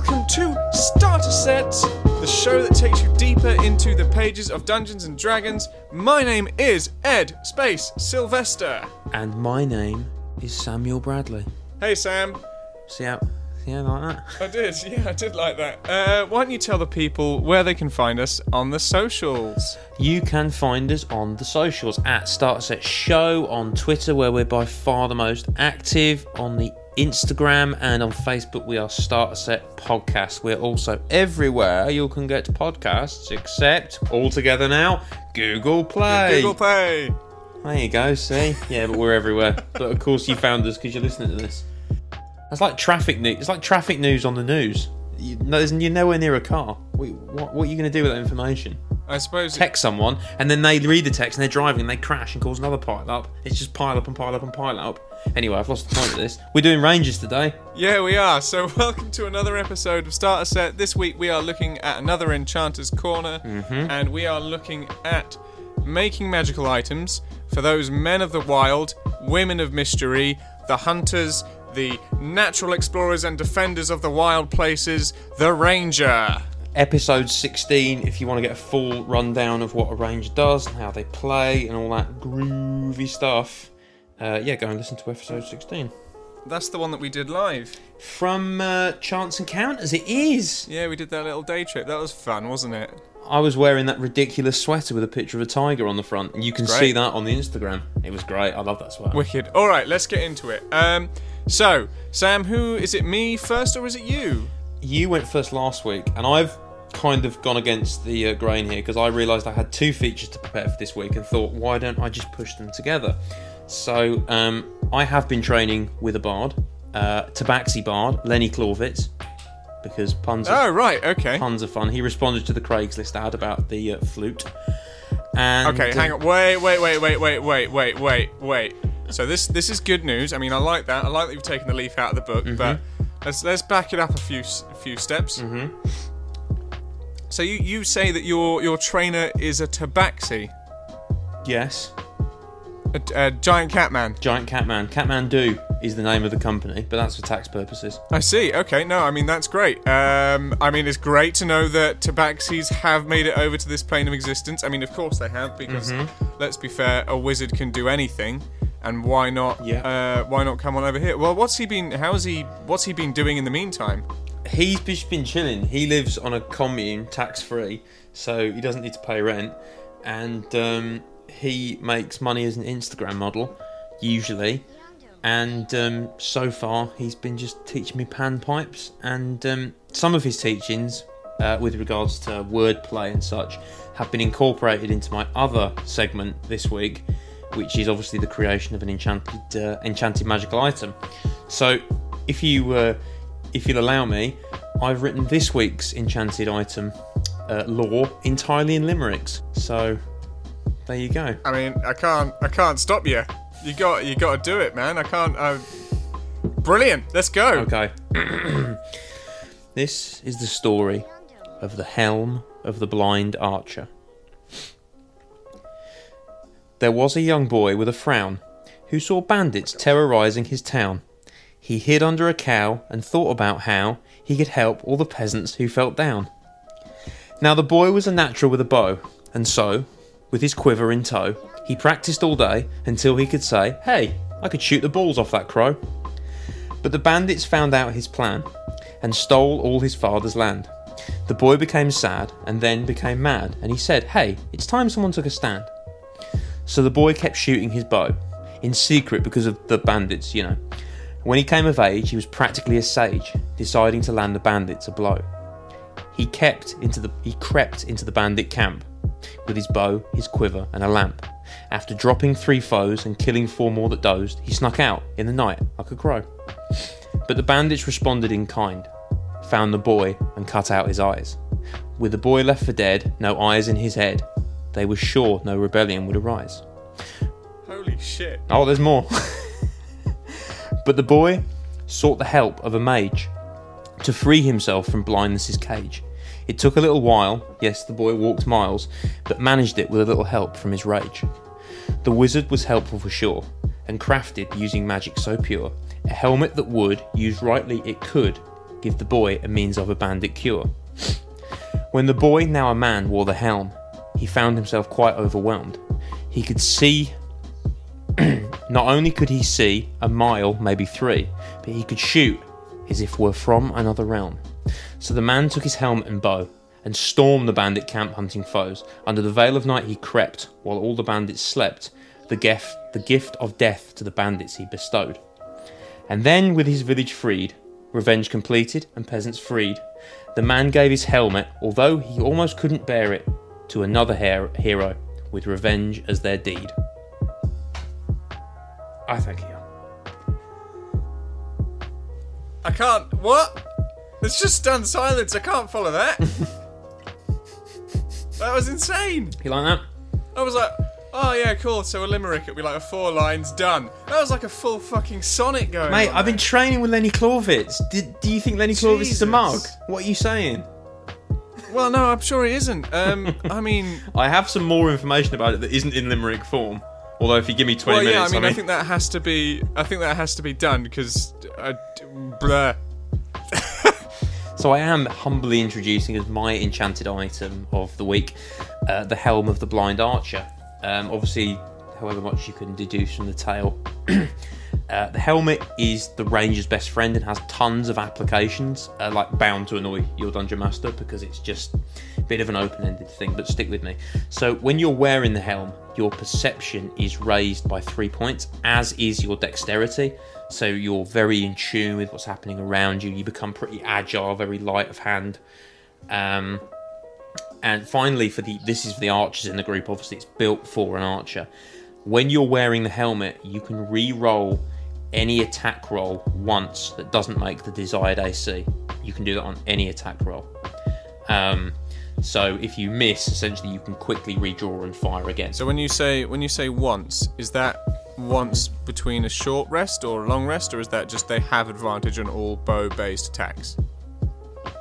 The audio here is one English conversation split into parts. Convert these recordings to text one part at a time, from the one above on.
welcome to Starter Set, the show that takes you deeper into the pages of Dungeons and Dragons. My name is Ed Space Sylvester. And my name is Samuel Bradley. Hey Sam. See how, see how like that? I did, yeah, I did like that. Uh, why don't you tell the people where they can find us on the socials? You can find us on the socials at Starter Set Show on Twitter, where we're by far the most active. On the Instagram and on Facebook, we are Starter Set Podcast. We're also everywhere you can get podcasts, except all together now, Google Play. Google Play. There you go. See, yeah, but we're everywhere. but of course, you found us because you're listening to this. That's like traffic news. It's like traffic news on the news. You, you're nowhere near a car. What, what, what are you going to do with that information? I suppose. Text someone, and then they read the text and they're driving and they crash and cause another pile up. It's just pile up and pile up and pile up. Anyway, I've lost the point of this. We're doing ranges today. Yeah, we are. So, welcome to another episode of Starter Set. This week, we are looking at another Enchanter's Corner, mm-hmm. and we are looking at making magical items for those men of the wild, women of mystery, the hunters, the natural explorers and defenders of the wild places, the Ranger. Episode 16, if you want to get a full rundown of what a range does and how they play and all that groovy stuff, uh, yeah, go and listen to episode 16. That's the one that we did live. From uh, Chance Encounters, it is. Yeah, we did that little day trip. That was fun, wasn't it? I was wearing that ridiculous sweater with a picture of a tiger on the front, and you can Great. see that on the Instagram. It was great. I love that sweater. Wicked. All right, let's get into it. Um, so, Sam, who is it? Me first, or is it you? You went first last week, and I've kind of gone against the uh, grain here because I realised I had two features to prepare for this week and thought, why don't I just push them together? So um, I have been training with a bard, uh, Tabaxi bard, Lenny Clawvitz, because puns are, Oh, right. Okay. puns are fun. He responded to the Craigslist ad about the uh, flute. And, Okay, hang uh, on. Wait, wait, wait, wait, wait, wait, wait, wait, wait. So this this is good news. I mean, I like that. I like that you've taken the leaf out of the book, Mm-hmm. but let's let's back it up a few a few steps. Mm-hmm. So you, you say that your your trainer is a tabaxi, Yes, a, a giant cat man. Giant Catman. Catman Do is the name of the company, but that's for tax purposes. I see. Okay, no, I mean that's great. Um, I mean it's great to know that tabaxis have made it over to this plane of existence. I mean, of course they have, because Mm-hmm. let's be fair, a wizard can do anything, and why not? Yeah. Uh, why not come on over here? Well, what's he been? How's he? What's he been doing in the meantime? He's just been chilling. He lives on a commune, tax free, so he doesn't need to pay rent. And um, he makes money as an Instagram model, usually. And um, so far, he's been just teaching me panpipes. And um, some of his teachings, uh, with regards to wordplay and such, have been incorporated into my other segment this week, which is obviously the creation of an enchanted, uh, enchanted magical item. So, if you uh, if you'll allow me, I've written this week's enchanted item uh, lore entirely in limericks. So there you go. I mean, I can't. I can't stop you. You got. You got to do it, man. I can't. I... Brilliant. Let's go. Okay. this is the story of the helm of the blind archer. There was a young boy with a frown who saw bandits terrorizing his town. He hid under a cow and thought about how he could help all the peasants who felt down. Now the boy was a natural with a bow, and so, with his quiver in tow, he practiced all day until he could say, Hey, I could shoot the balls off that crow. But the bandits found out his plan and stole all his father's land. The boy became sad and then became mad, and he said, Hey, it's time someone took a stand. So the boy kept shooting his bow, in secret because of the bandits, you know. When he came of age, he was practically a sage, deciding to land the bandits a blow. He kept into the he crept into the bandit camp with his bow, his quiver, and a lamp. After dropping three foes and killing four more that dozed, he snuck out in the night like a crow. But the bandits responded in kind, found the boy, and cut out his eyes. With the boy left for dead, no eyes in his head, they were sure no rebellion would arise. Holy shit. Oh, there's more. but the boy sought the help of a mage to free himself from blindness's cage. It took a little while, yes, the boy walked miles, but managed it with a little help from his rage. The wizard was helpful for sure, and crafted using magic so pure. A helmet that would, used rightly, it could give the boy a means of a bandit cure. When the boy, now a man, wore the helm, he found himself quite overwhelmed. He could see. Not only could he see a mile, maybe three, but he could shoot as if were from another realm. So the man took his helmet and bow and stormed the bandit camp hunting foes. Under the veil of night he crept, while all the bandits slept, the gift, the gift of death to the bandits he bestowed. And then, with his village freed, revenge completed, and peasants freed, the man gave his helmet, although he almost couldn't bear it, to another her- hero, with revenge as their deed. I thank you. I can't. What? It's just stunned silence. I can't follow that. that was insane. You like that? I was like, oh yeah, cool. So a limerick, it'd be like a four lines done. That was like a full fucking sonnet going. Mate, on I've been training with Lenny Clawvitz. Did, do you think Lenny Clawvitz is a mug? What are you saying? Well, no, I'm sure he isn't. Um, I mean, I have some more information about it that isn't in limerick form. Although, if you give me 20 well, yeah. I minutes, mean, I think that has to be. I think that has to be done because, uh, blur. So I am humbly introducing as my enchanted item of the week uh, the Helm of the Blind Archer. Um, obviously, however much you can deduce from the tale, uh, the helmet is the ranger's best friend and has tons of applications, uh, like bound to annoy your dungeon master because it's just a bit of an open-ended thing. But stick with me. So when you're wearing the helm, your perception is raised by three points, as is your dexterity. So you're very in tune with what's happening around you. You become pretty agile, very light of hand. Um, and finally, for the this is for the archers in the group. Obviously, it's built for an archer. When you're wearing the helmet, you can re-roll any attack roll once that doesn't make the desired AC. You can do that on any attack roll. Um, so if you miss, essentially, you can quickly redraw and fire again. So when you say when you say once, is that once between a short rest or a long rest, or is that just they have advantage on all bow-based attacks?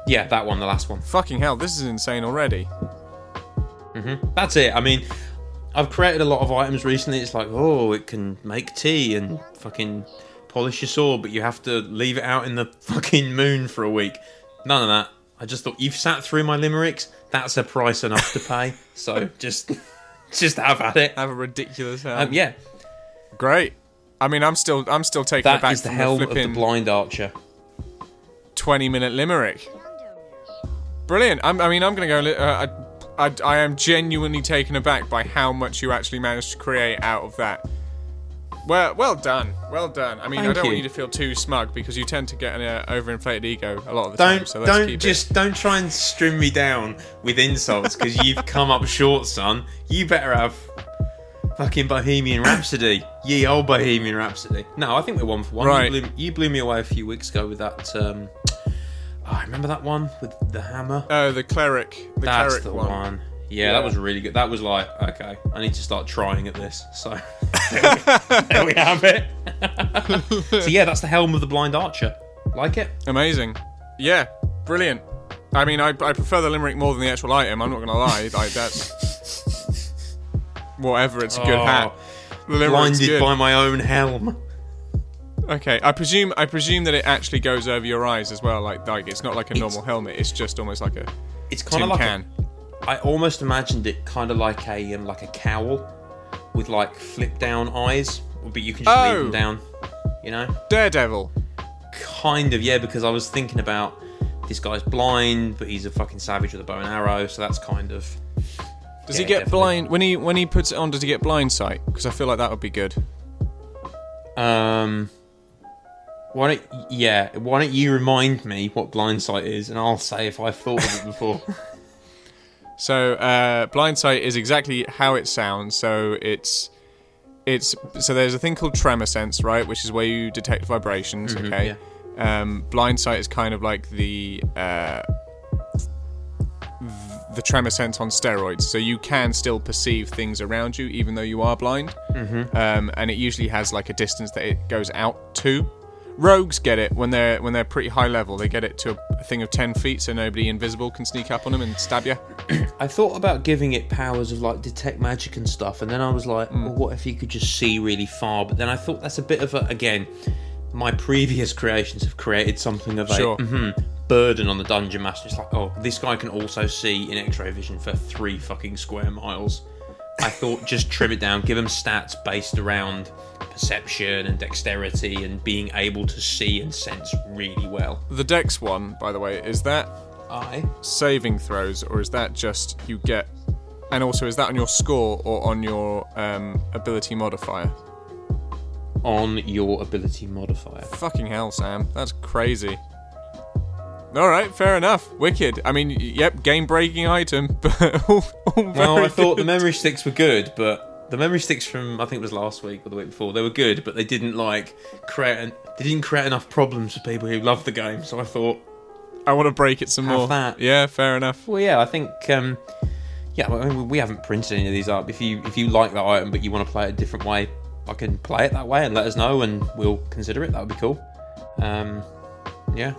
yeah, that one, the last one. Fucking hell, this is insane already. That's it. I mean, I've created a lot of items recently. It's like, oh, it can make tea and fucking polish your sword, but you have to leave it out in the fucking moon for a week. None of that. I just thought you've sat through my limericks. That's a price enough to pay. So just, just have at it. Have a ridiculous helm. Um, yeah, Great. I mean, I'm still I'm still taking it that back is the helm the of the blind archer. 20 minute limerick. Brilliant. I'm, I mean, I'm going to go. Uh, I, I, I am genuinely taken aback by how much you actually managed to create out of that. Well, well done, well done. I mean, I don't want you. you to feel too smug because you tend to get an uh, overinflated ego a lot of the time. Don't So let's don't just don't try and string me down with insults because you've come up short, son. You better have fucking Bohemian Rhapsody, ye old Bohemian Rhapsody. No, I think we're one for one. Right. You blew, you blew me away a few weeks ago with that. Um, oh, I remember that one with the hammer. Oh, the cleric, the That's cleric the one. one. Yeah, Yeah. that was really good. That was like, okay, I need to start trying at this. So there, we, there we have it. so yeah, that's the helm of the blind archer. Like it? Amazing. Yeah, brilliant. I mean, I, I prefer the limerick more than the actual item. I'm not going to lie. Like that's whatever. It's a good Oh, hat. The Blinded good. by my own helm. Okay, I presume I presume that it actually goes over your eyes as well. Like like it's not like a normal helmet. It's just almost like a It's kind tin of like can. a, I almost imagined it kind of like a um, like a cowl with like flip down eyes, but you can just leave Oh. them down. You know, Daredevil. kind of yeah. Because I was thinking about this guy's blind, but he's a fucking savage with a bow and arrow, so that's kind of Does Yeah, he get definitely. blind when he when he puts it on? Does he get blind sight? Because I feel like that would be good. um. Why don't yeah? Why don't you remind me what blind sight is, and I'll say if I've thought of it before. So uh, blind sight is exactly how it sounds. So it's it's so there's a thing called tremor sense, right, which is where you detect vibrations. okay. Um, blind sight is kind of like the uh, the tremor sense on steroids. So you can still perceive things around you even though you are blind. Mm-hmm. Um, and it usually has like a distance that it goes out to. Rogues get it when they're when they're pretty high level. They get it to a, thing of ten feet, so nobody invisible can sneak up on them and stab you. I thought about giving it powers of like detect magic and stuff, and then I was like, Hmm. well, what if you could just see really far? But then I thought that's a bit of a again. My previous creations have created something of a Sure. mhm, burden on the dungeon master. It's like, oh, this guy can also see in X-ray vision for three fucking square miles. I thought just trim it down, give them stats based around perception and dexterity and being able to see and sense really well. The Dex one, by the way, is that I saving throws or is that just you get. And also, is that on your score or on your um, ability modifier? on your ability modifier. Fucking hell, Sam. That's crazy. Alright, fair enough. Wicked. I mean, yep, game breaking item, but all, all Well, I thought the memory sticks were good, but the memory sticks from I think it was last week or the week before, they were good, but they didn't like create an, they didn't create enough problems for people who love the game. So I thought, I want to break it some more. that. Yeah, fair enough. well, yeah, I think um, yeah, well, I mean, we haven't printed any of these up. If you if you like that item but you want to play it a different way, I can play it that way and let us know, and we'll consider it. That would be cool. Um, yeah.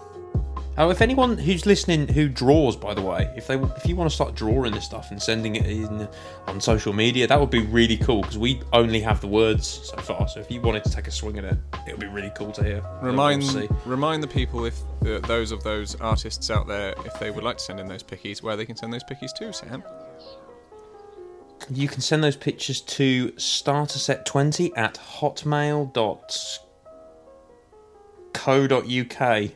Oh, if anyone who's listening who draws, by the way, if they if you want to start drawing this stuff and sending it in on social media, that would be really cool because we only have the words so far. So if you wanted to take a swing at it, it would be really cool to hear. Remind remind the people if uh, those of those artists out there if they would like to send in those pickies where they can send those pickies to Sam. You can send those pictures to starterset20 at hotmail.co.uk.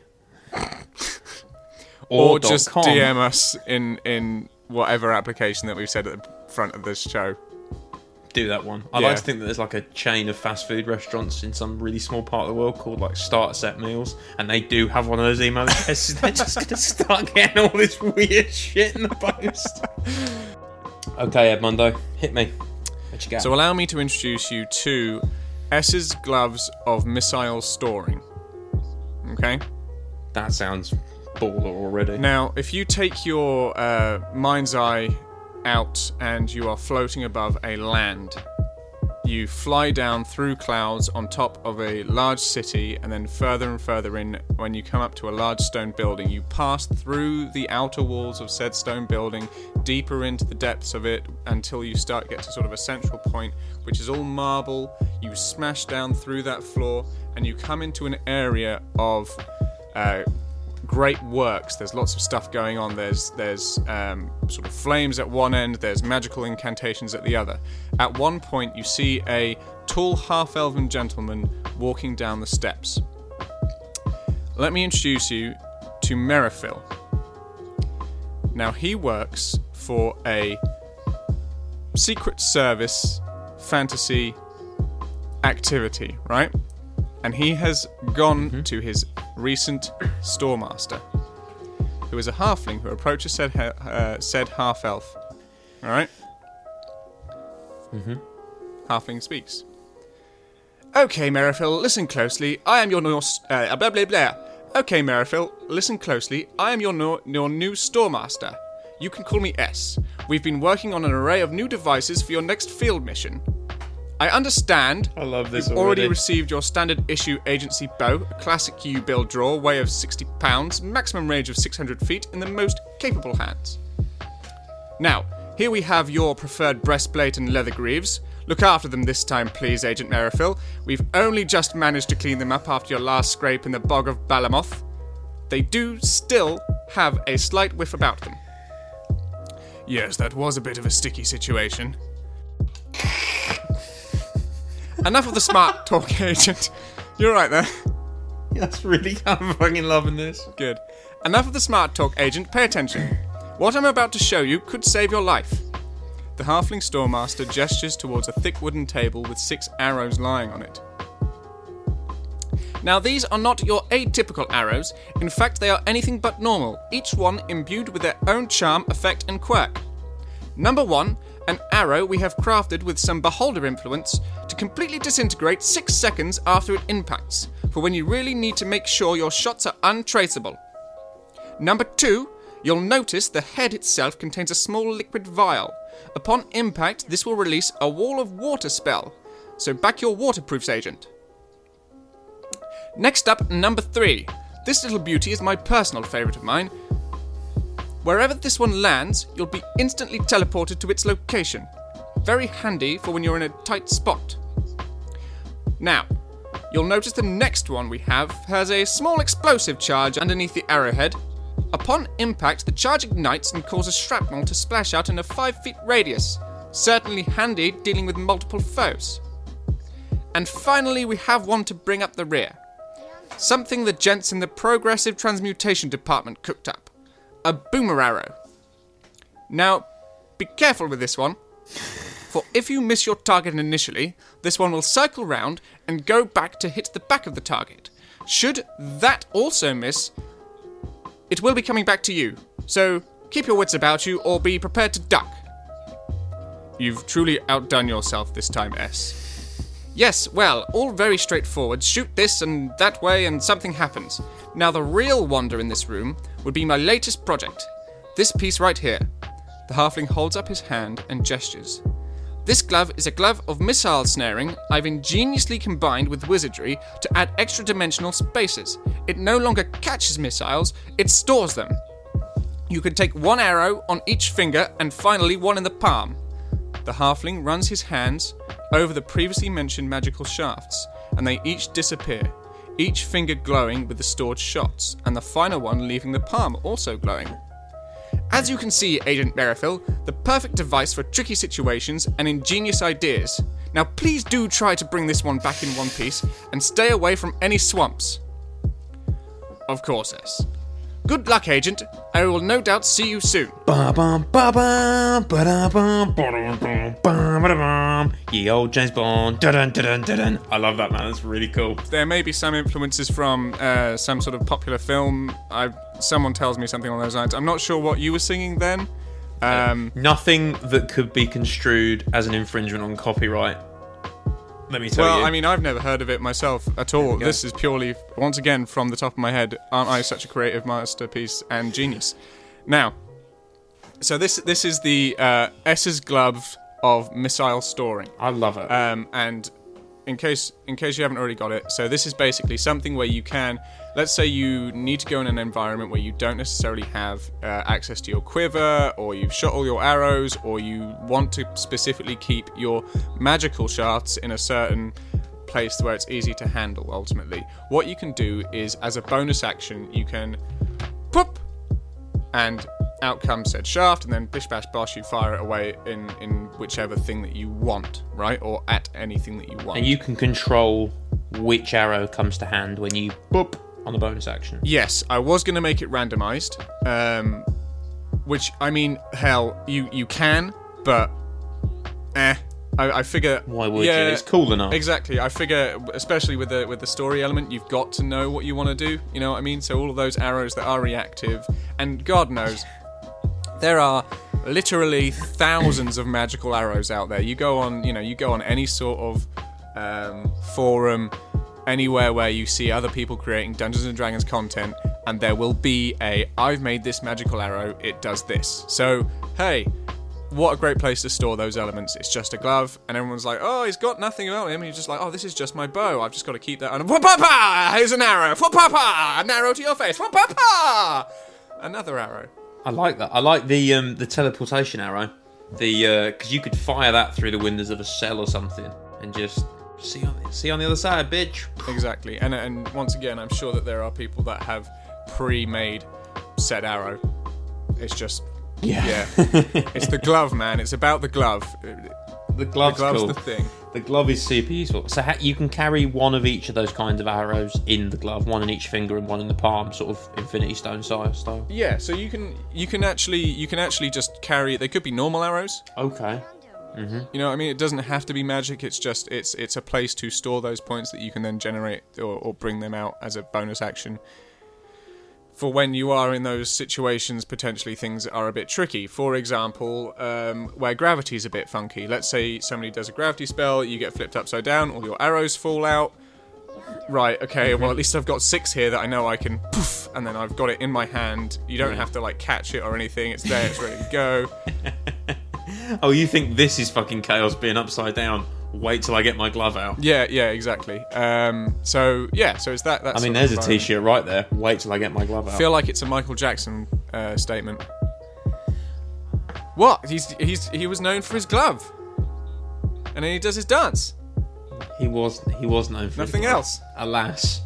Or, dot just com. DM us in in whatever application that we've said at the front of this show. Do that one. I Yeah. like to think that there's like a chain of fast food restaurants in some really small part of the world called like Starter Set Meals, and they do have one of those email addresses. They're just gonna start getting all this weird shit in the post. okay, Edmundo, hit me. What you got? So allow me to introduce you to S's gloves of missile storing. Okay. that sounds baller already. Now, if you take your uh, mind's eye out and you are floating above a land, you fly down through clouds on top of a large city, and then further and further in, when you come up to a large stone building, you pass through the outer walls of said stone building, deeper into the depths of it, until you start get to sort of a central point, which is all marble. You smash down through that floor, and you come into an area of uh, great works. There's lots of stuff going on. There's there's um, sort of flames at one end. There's magical incantations at the other. At one point, you see a tall half-elven gentleman walking down the steps. Let me introduce you to Merrifill. Now he works for a secret service fantasy activity, right? And he has gone to his recent storemaster, who is a halfling who approaches said uh, said half elf. All right. Mm-hmm. Halfling speaks. Okay, Merrifill, listen closely. I am your Norse. Uh, blah blah blah. Okay, Merrifill, listen closely. I am your no- your new storemaster. You can call me S. We've been working on an array of new devices for your next field mission. I understand. I love this You've already already. received your standard issue agency bow, a classic U build draw, weight of 60 pounds, maximum range of 600 feet, in the most capable hands. Now, here we have your preferred breastplate and leather greaves. Look after them this time, please, Agent Merrifill. We've only just managed to clean them up after your last scrape in the bog of Balamoth. They do still have a slight whiff about them. Yes, that was a bit of a sticky situation. Enough of the smart talk, Agent. You're right there. That's really. I'm fucking loving this. Good. Enough of the smart talk, Agent. Pay attention. What I'm about to show you could save your life. The halfling storemaster gestures towards a thick wooden table with six arrows lying on it. Now, these are not your atypical arrows. In fact, they are anything but normal, each one imbued with their own charm, effect, and quirk. Number one, an arrow we have crafted with some beholder influence to completely disintegrate six seconds after it impacts, for when you really need to make sure your shots are untraceable. Number two, you'll notice the head itself contains a small liquid vial. Upon impact, this will release a wall of water spell, so back your waterproofs agent. Next up, number three. This little beauty is my personal favourite of mine. Wherever this one lands, you'll be instantly teleported to its location. Very handy for when you're in a tight spot. Now, you'll notice the next one we have has a small explosive charge underneath the arrowhead. Upon impact, the charge ignites and causes shrapnel to splash out in a 5 feet radius. Certainly handy dealing with multiple foes. And finally, we have one to bring up the rear. Something the gents in the Progressive Transmutation Department cooked up. A boomer arrow. Now, be careful with this one, for if you miss your target initially, this one will circle round and go back to hit the back of the target. Should that also miss, it will be coming back to you. So keep your wits about you or be prepared to duck. You've truly outdone yourself this time, S. Yes, well, all very straightforward. Shoot this and that way, and something happens. Now, the real wonder in this room would be my latest project. This piece right here. The halfling holds up his hand and gestures. This glove is a glove of missile snaring I've ingeniously combined with wizardry to add extra dimensional spaces. It no longer catches missiles, it stores them. You can take one arrow on each finger and finally one in the palm. The halfling runs his hands over the previously mentioned magical shafts, and they each disappear, each finger glowing with the stored shots, and the final one leaving the palm also glowing. As you can see, Agent Merrifield, the perfect device for tricky situations and ingenious ideas. Now, please do try to bring this one back in one piece and stay away from any swamps. Of course, S. Good luck, Agent. I will no doubt see you soon. Ba-bum, ba-bum, ba-da-bum, ba-dum-bum, ba-da-bum. Ye old James Bond. I love that, man. That's really cool. There may be some influences from uh, some sort of popular film. I someone tells me something along those lines. I'm not sure what you were singing then. Um, Nothing that could be construed as an infringement on copyright. Let me tell well, you. I mean, I've never heard of it myself at all. This is purely, once again, from the top of my head. Aren't I such a creative masterpiece and genius? Now, so this this is the uh, S's glove of missile storing. I love it. Um, and in case in case you haven't already got it, so this is basically something where you can, let's say you need to go in an environment where you don't necessarily have uh, access to your quiver, or you've shot all your arrows, or you want to specifically keep your magical shafts in a certain place where it's easy to handle. Ultimately, what you can do is, as a bonus action, you can, pop, and out comes said shaft, and then bish bash bosh, you fire it away in in whichever thing that you want, right, or at anything that you want. and you can control which arrow comes to hand when you boop on the bonus action. Yes, I was going to make it randomized, um, which I mean, hell, you you can, but eh, I, I figure. Why would yeah, you? It's cool enough. Exactly. I figure, especially with the with the story element, you've got to know what you want to do. You know what I mean? So all of those arrows that are reactive, and God knows, there are literally thousands of magical arrows out there. You go on, you know, you go on any sort of um, forum, anywhere where you see other people creating Dungeons and Dragons content, and there will be a I've made this magical arrow. It does this. So hey. What a great place to store those elements. It's just a glove, and everyone's like, oh, he's got nothing about him. And you're just like, oh, this is just my bow. I've just got to keep that. And whoop-pa-pa! Here's an arrow. Whoop-pa-pa! An arrow to your face. Whoop-pa-pa! Another arrow. I like that. I like the um, the teleportation arrow. The because you could fire that through the windows of a cell or something and just see on the, see on the other side, bitch. Exactly. And and once again, I'm sure that there are people that have pre-made said arrow. It's just yeah. yeah. it's the glove, man. It's about the glove. The glove's, the glove's cool. the thing. The glove is super useful. So ha- you can carry one of each of those kinds of arrows in the glove, one in each finger and one in the palm, sort of Infinity Stone style. style. Yeah, so you can you can actually you can actually just carry. They could be normal arrows. Okay. You know, what I mean, it doesn't have to be magic. It's just it's it's a place to store those points that you can then generate or, or bring them out as a bonus action. For when you are in those situations, potentially things are a bit tricky. For example, um, where gravity's a bit funky. Let's say somebody does a gravity spell, you get flipped upside down, all your arrows fall out. Right, okay, well, at least I've got six here that I know I can poof, and then I've got it in my hand. You don't have to, like, catch it or anything. It's there, it's ready to go. Oh, you think this is fucking chaos being upside down? Wait till I get my glove out. Yeah, yeah, exactly. Um, so yeah, so it's that. That's I mean, there's a t-shirt right there. Wait till I get my glove out. I feel like it's a Michael Jackson uh, statement. What? He's he's he was known for his glove, and then he does his dance. he was he was known for his Nothing else. Alas.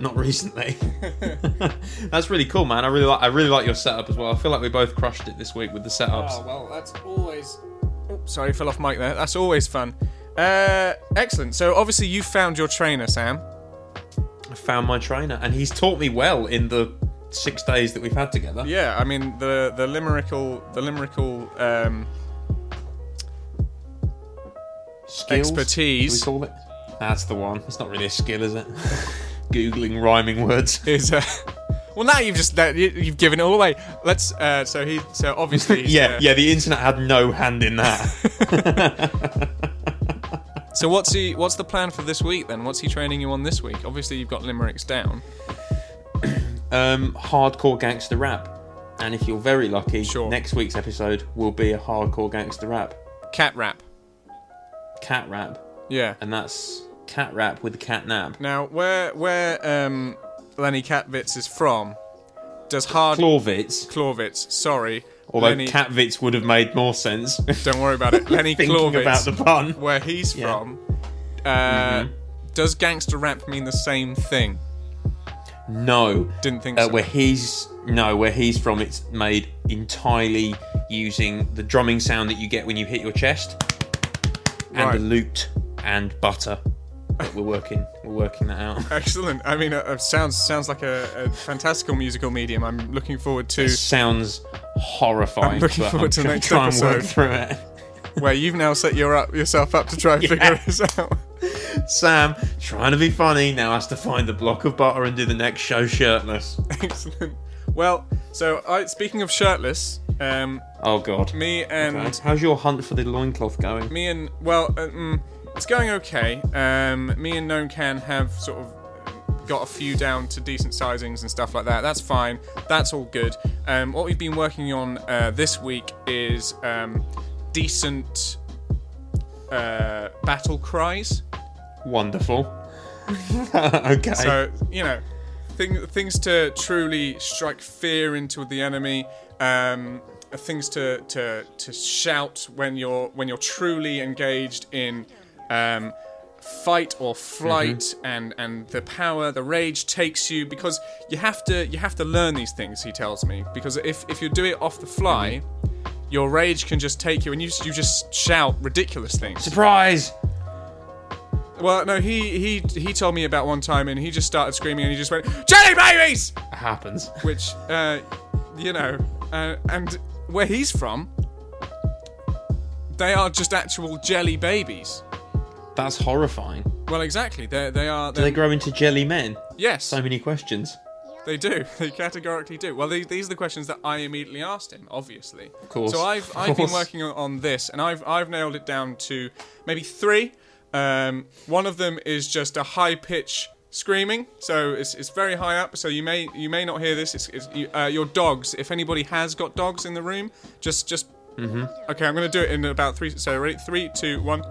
Not recently. That's really cool, man. I really like I really like your setup as well. I feel like we both crushed it this week with the setups. Oh well, that's always. Oh, sorry, fell off mic there. That's always fun. Uh, excellent. So obviously you found your trainer, Sam. I found my trainer, and he's taught me well in the six days that we've had together. Yeah, I mean the the limerickal the limerickal um, Skills, Expertise. we call it? That's the one. It's not really a skill, is it? Googling rhyming words. is. Uh, well, now you've just that you, you've given it all away. Let's. Uh, so he. So obviously. Yeah, uh, yeah. The internet had no hand in that. So what's he? What's the plan for this week then? What's he training you on this week? Obviously you've got limericks down. um, hardcore gangster rap. And if you're very lucky, Sure. next week's episode will be a hardcore gangster rap, Cat rap. cat rap, Yeah. and that's cat rap with cat nab. Now where where um, Lenny Katvitz is from, does hard Clawvitz, Clawvitz. Sorry. although Lenny, Catvitz would have made more sense. don't worry about it. Lenny Thinking Clawvitz. about the pun. where he's Yeah. from, uh, does gangster rap mean the same thing? No, Didn't think uh, so. where he's no, where he's from, it's made entirely using the drumming sound that you get when you hit your chest, and Right. the lute and butter. But we're working, we're working that out. Excellent. I mean, uh, uh, sounds sounds like a, a fantastical musical medium. I'm looking forward to It sounds horrifying. I'm looking but forward I'm to the next try and work episode. through it. where you've now set your up yourself up to try and figure this out. Sam, trying to be funny, now has to find the block of butter and do the next show shirtless. Excellent. Well, so I, speaking of shirtless, um, Oh god. me and Okay. How's your hunt for the loincloth going? me and well, uh, mm, it's going okay. Um, me and Gnome Can have sort of got a few down to decent sizings and stuff like that. That's fine. That's all good. Um, what we've been working on uh, this week is um, decent uh, battle cries. Wonderful. okay. So you know, thing, things to truly strike fear into the enemy. Um, things to, to to shout when you're when you're truly engaged in um, fight or flight, and and the power, the rage takes you because you have to you have to learn these things. He tells me because if if you do it off the fly. Your rage can just take you, and you you just shout ridiculous things. Surprise! Well, no, he he he told me about one time, and he just started screaming, and he just went jelly babies, It happens. which, uh, you know, uh, and where he's from, they are just actual jelly babies. That's horrifying. Well, exactly. They they are. Do they grow into jelly men? yes, So many questions. they do. They categorically do. Well, these, these are the questions that I immediately asked him. Obviously, of course, So I've I've been working on- on this, and I've I've nailed it down to maybe three. Um, one of them is just a high pitch screaming, so it's, it's very high up. So you may you may not hear this. It's, it's you, uh, your dogs. If anybody has got dogs in the room, just just. Mm-hmm. Okay, I'm gonna do it in about three. So ready? Three, two, one.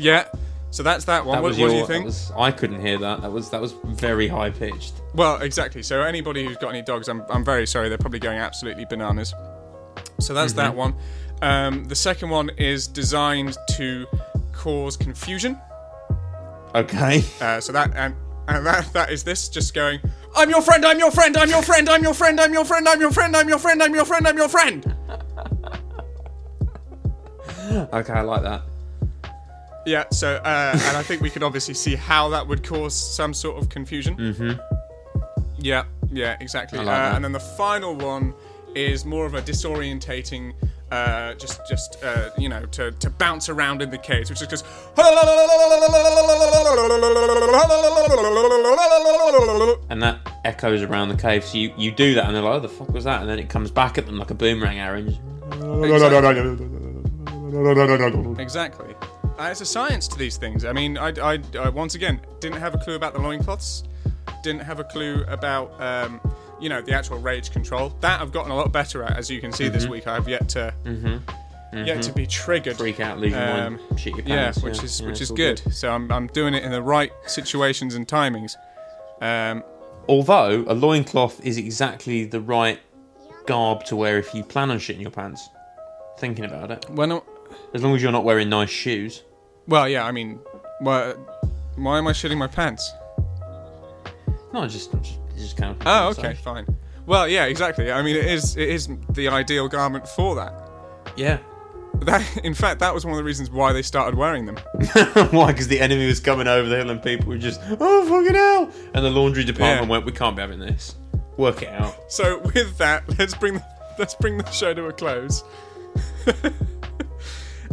Yeah. So that's that one. That what, was what your. do you think? was- I couldn't hear that. That was that was very high pitched. Well, exactly. So anybody who's got any dogs, I'm, I'm very sorry. They're probably going absolutely bananas. So that's that one. Um, the second one is designed to cause confusion. Okay. Uh, so that and and that that is this just going. I'm your friend. I'm your friend. I'm your friend. I'm your friend. I'm your friend. I'm your friend. I'm your friend. I'm your friend. I'm your friend. Okay, I like that. Yeah. So uh, and I think we could obviously see how that would cause some sort of confusion. Mm-hmm. Yeah. Yeah. Exactly. like uh, and then the final one is more of a disorientating. Uh, just, just uh, you know, to, to bounce around in the cage, which is just. And that echoes around the cave. So you, you do that, and they're like, "Oh, the fuck was that?" And then it comes back at them like a boomerang arrow. and just- Exactly. Uh, it's a science to these things. I mean, I, I, I once again didn't have a clue about the loincloths, didn't have a clue about, um, you know, the actual rage control. That I've gotten a lot better at, as you can see this week. I've yet to, yet to be triggered. Freak out, lose Um, shit your yeah, pants. which is yeah, which is all good. So I'm, I'm doing it in the right situations and timings. Um, Although a loincloth is exactly the right garb to wear if you plan on shitting your pants. Thinking about it, when, I- as long as you're not wearing nice shoes. Well, yeah, I mean, Well, why am I shitting my pants? No, just, just, just kind of. Oh, okay, fine. Well, yeah, exactly. I mean, it is it is the ideal garment for that. Yeah. That, in fact, that was one of the reasons why they started wearing them. Why? Because the enemy was coming over the hill and people were just, oh, fucking hell. And the laundry department Yeah. went, we can't be having this. Work it out. So, with that, let's bring let's bring the show to a close.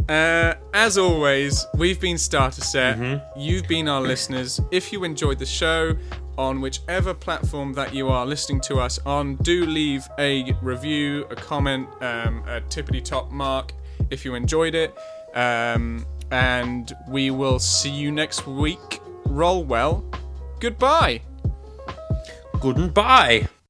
uh, as always, we've been Starter Set. You've been our listeners. If you enjoyed the show on whichever platform that you are listening to us on, do leave a review, a comment, um, a tippity top mark if you enjoyed it. Um, and we will see you next week. Roll well. Goodbye. Good and bye.